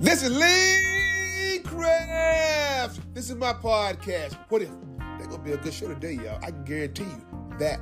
This is Lee Craft. This is my podcast. What if? They're gonna be a good show today, y'all. I guarantee you that.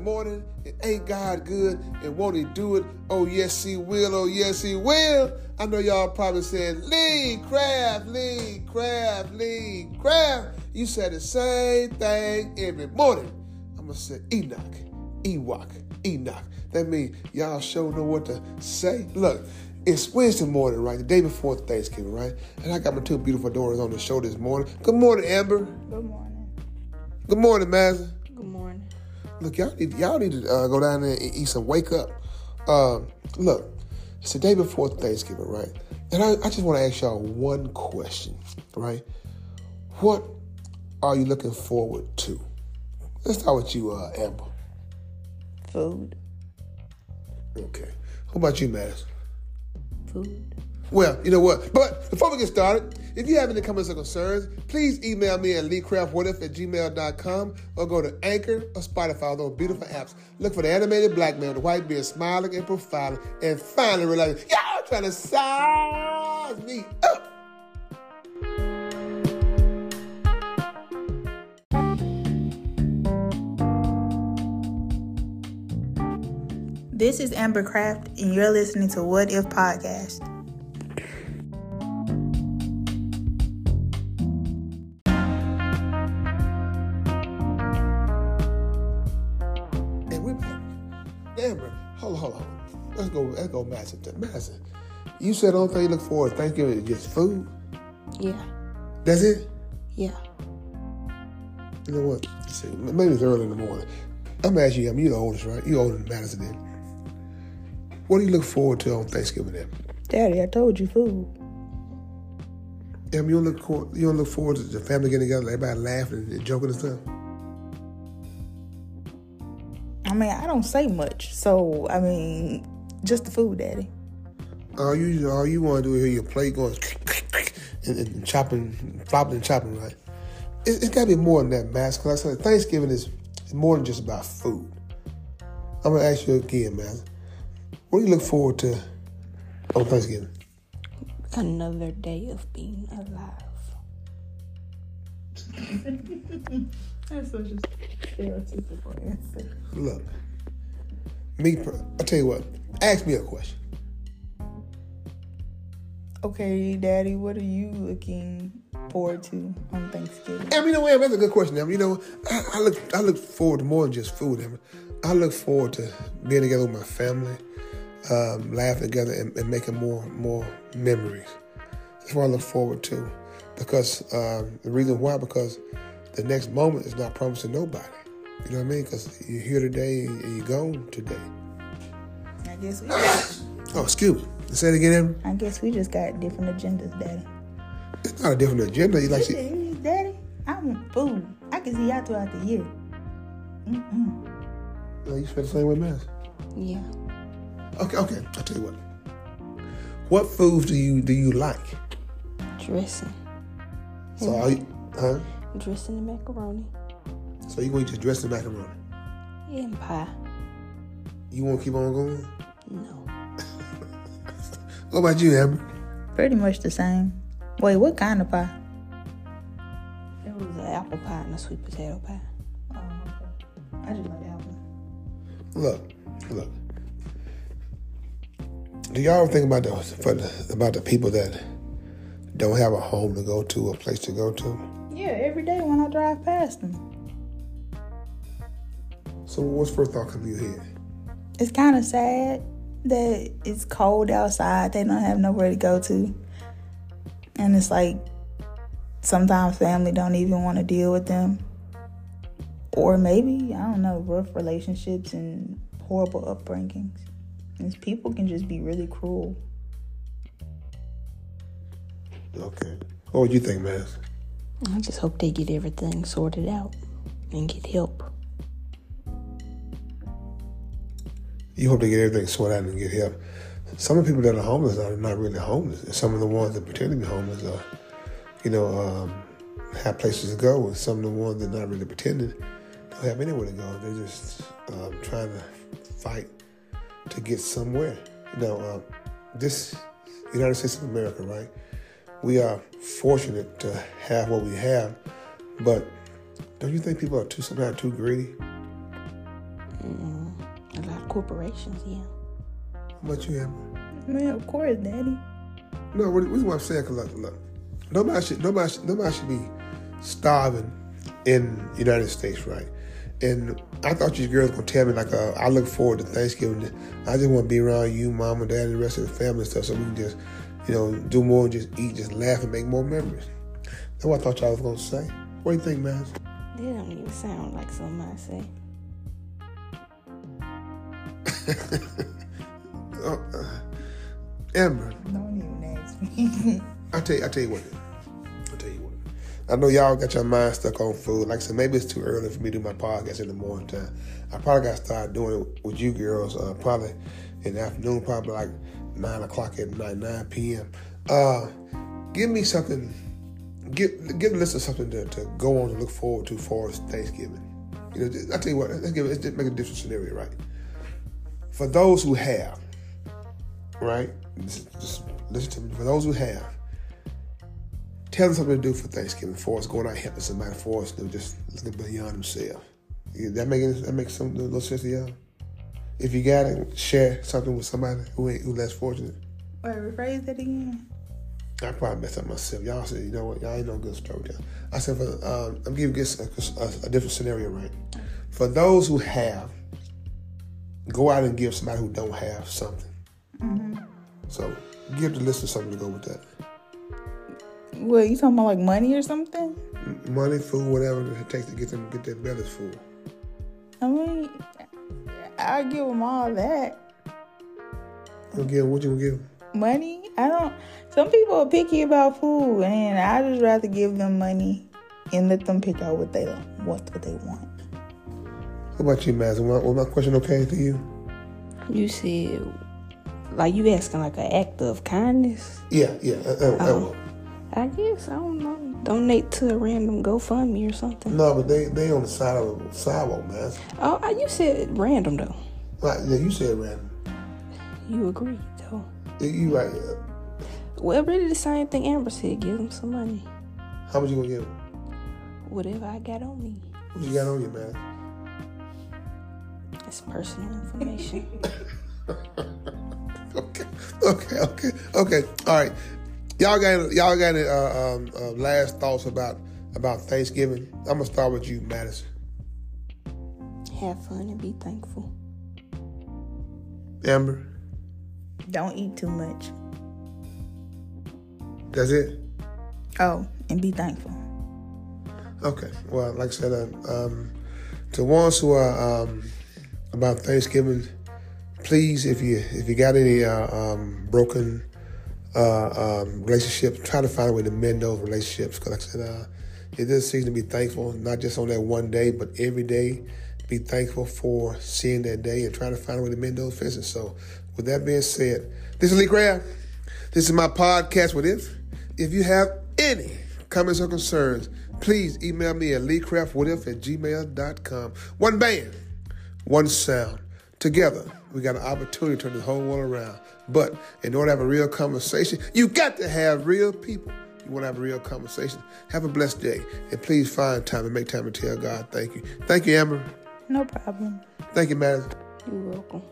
Morning, and ain't God good, and won't He do it? Oh, yes, He will, oh, yes, He will. I know y'all probably saying, Lee Craft, Lee Craft, Lee Craft. You said the same thing every morning. I'm going to say Enoch, Ewok, Enoch. That means y'all sure know what to say. Look, it's Wednesday morning, right? The day before Thanksgiving, right? And I got my two beautiful daughters on the show this morning. Good morning, Amber. Good morning. Good morning, Mazza. Good morning. Look, y'all need y'all need to uh, go down there and eat some wake up. Um, look, it's the day before Thanksgiving, right? And I, I just want to ask y'all one question, right? What are you looking forward to? Let's start with you, uh, Amber. Food. Okay. What about you, Maz? Food. Well, you know what? But before we get started, if you have any comments or concerns, please email me at leecraftwhatif at gmail.com or go to Anchor or Spotify, those beautiful apps. Look for the animated black man with the white beard smiling and profiling and finally realizing, y'all trying to size me up. This is Amber Craft, and you're listening to What If Podcast. Amber, hold on, hold on. Let's go, let's go Madison. Madison, you said the only thing you look forward to Thanksgiving is just food? Yeah. That's it? Yeah. You know what? See, maybe it's early in the morning. I'm asking you, I mean, you're the oldest, right? You're older than Madison then. What do you look forward to on Thanksgiving then? Daddy, I told you food. Mean, you don't look you don't look forward to the family getting together, everybody laughing and joking and stuff. I mean, I don't say much, so I mean, just the food, Daddy. All you all you want to do is hear your plate going and, and chopping, flopping and chopping, right? It, it's got to be more than that, Max. Because I said Thanksgiving is more than just about food. I'm gonna ask you again, man. What do you look forward to on Thanksgiving? another day of being alive. That's such a stereotypical answer. Look, me. I tell you what. Ask me a question. Okay, Daddy, what are you looking forward to on Thanksgiving? I mean, you know, that's a good question. I mean, you know, I, I look, I look forward to more than just food. I, mean, I look forward to being together with my family, um, laughing together, and, and making more, more memories. That's what I look forward to, because um, the reason why, because the next moment is not promised to nobody. You know what I mean? Because you're here today and you're gone today. I guess we, Oh, excuse me. Say it again, Amber. I guess we just got different agendas, Daddy. It's not a different agenda. You like, Daddy, Daddy, I want food. I can see y'all throughout the year. Mm-mm. you feel the same way, man. Yeah. Okay, okay. I'll tell you what. What foods do you do you like? Dressing. So, are you, huh? Dressing the macaroni. So you going to just dress the macaroni? And pie. You want to keep on going? No. What about you, Amber? Pretty much the same. Wait, what kind of pie? It was an apple pie and a sweet potato pie. Oh, okay. I just like apple. Look, look. Do y'all ever think about the about the people that don't have a home to go to, a place to go to? Yeah, every day when I drive past them. So what's first thought come to your head? It's kind of sad that it's cold outside. They don't have nowhere to go to. And it's like sometimes family don't even want to deal with them. Or maybe, I don't know, rough relationships and horrible upbringings. And people can just be really cruel. Okay. What would you think, man? I just hope they get everything sorted out and get help. You hope they get everything sorted out and get help. some of the people that are homeless are not really homeless. And some of the ones that pretend to be homeless are, you know, um, have places to go. And some of the ones that are not really pretending don't have anywhere to go. They're just um, trying to fight to get somewhere. You know, uh, this United States of America, right? We are fortunate to have what we have, but don't you think people are too sometimes too greedy? A lot of corporations, yeah. How much you have? Man, of course, Daddy. No, what, what I'm saying, cause look, look, nobody should, nobody, should, nobody should be starving in the United States, right? And I thought you girls gonna tell me like, uh, I look forward to Thanksgiving. I just want to be around you, mom and dad, and the rest of the family and stuff, so we can just, you know, do more, and just eat, just laugh, and make more memories. That's what I thought y'all was gonna say. What do you think, man? They don't even sound like something I say. Uh, uh, Amber, Don't even ask me. I tell you, I tell you what. I tell you what. I know y'all got your mind stuck on food. Like I said, maybe it's too early for me to do my podcast in the morning time. I probably got to start doing it with you girls, uh, probably in the afternoon, probably like nine o'clock at night, nine p.m. Uh, give me something. Give give a list of something to, to go on and look forward to for Thanksgiving. You know, I tell you what. Let's give it. Let's just make a different scenario, right? For those who have, right? Just, just listen to me. For those who have, tell them something to do for Thanksgiving for us, going out helping somebody for us, to just looking beyond themselves. That make any- that makes some little sense to y'all. If you got it, share something with somebody who ain't who less fortunate. Wait, rephrase that again. I probably messed up myself. Y'all said, you know what? Y'all ain't no good storyteller. I said, for, um, I'm giving you a, a, a different scenario, right? For those who have, go out and give somebody who don't have something. Mm-hmm. So give the listener something to go with that. What you talking about, like money or something? Money, food, whatever it takes to get them get their bellies full. I mean, I give them all that You gonna what you gonna give? 'em? money. I don't. Some people are picky about food, and I just rather give them money and let them pick out what they what what they want. What about you, Maz? Was my, was my question okay to you? You said, like you asking like an act of kindness. Yeah, yeah. Uh, uh, uh, I guess I don't know. Donate to a random GoFundMe or something. no, but they they on the side of the sidewalk, man. Oh, I- you said random though. Right, yeah, you said random. You agreed though. You- You right. uh, Well, really the same thing Amber said. Give them some money. How much you gonna give? 'em? Whatever I got on me. What you got on you, man? It's personal information. Okay, okay, okay, okay. All right, y'all got y'all got any uh, um, uh, last thoughts about about Thanksgiving? I'm gonna start with you, Madison. Have fun and be thankful. Amber, Don't eat too much. that's it. Oh, and be thankful. Okay. Well, like I said, uh, um, to ones who are um, about Thanksgiving, please, if you if you got any uh, um, broken uh, um, relationships, try to find a way to mend those relationships. Because, like I said, uh, it does seem to be thankful, not just on that one day, but every day. Be thankful for seeing that day and try to find a way to mend those fences. So, with that being said, this is Lee Craft. This is my podcast. What if? If you have any comments or concerns, please email me at leecraftwhatif at gmail.com. One band, one sound. Together, we got an opportunity to turn the whole world around. But in order to have a real conversation, you got to have real people. You want to have a real conversation. Have a blessed day. And please find time and make time to tell God thank you. Thank you, Amber. No problem. Thank you, Madison. You're welcome.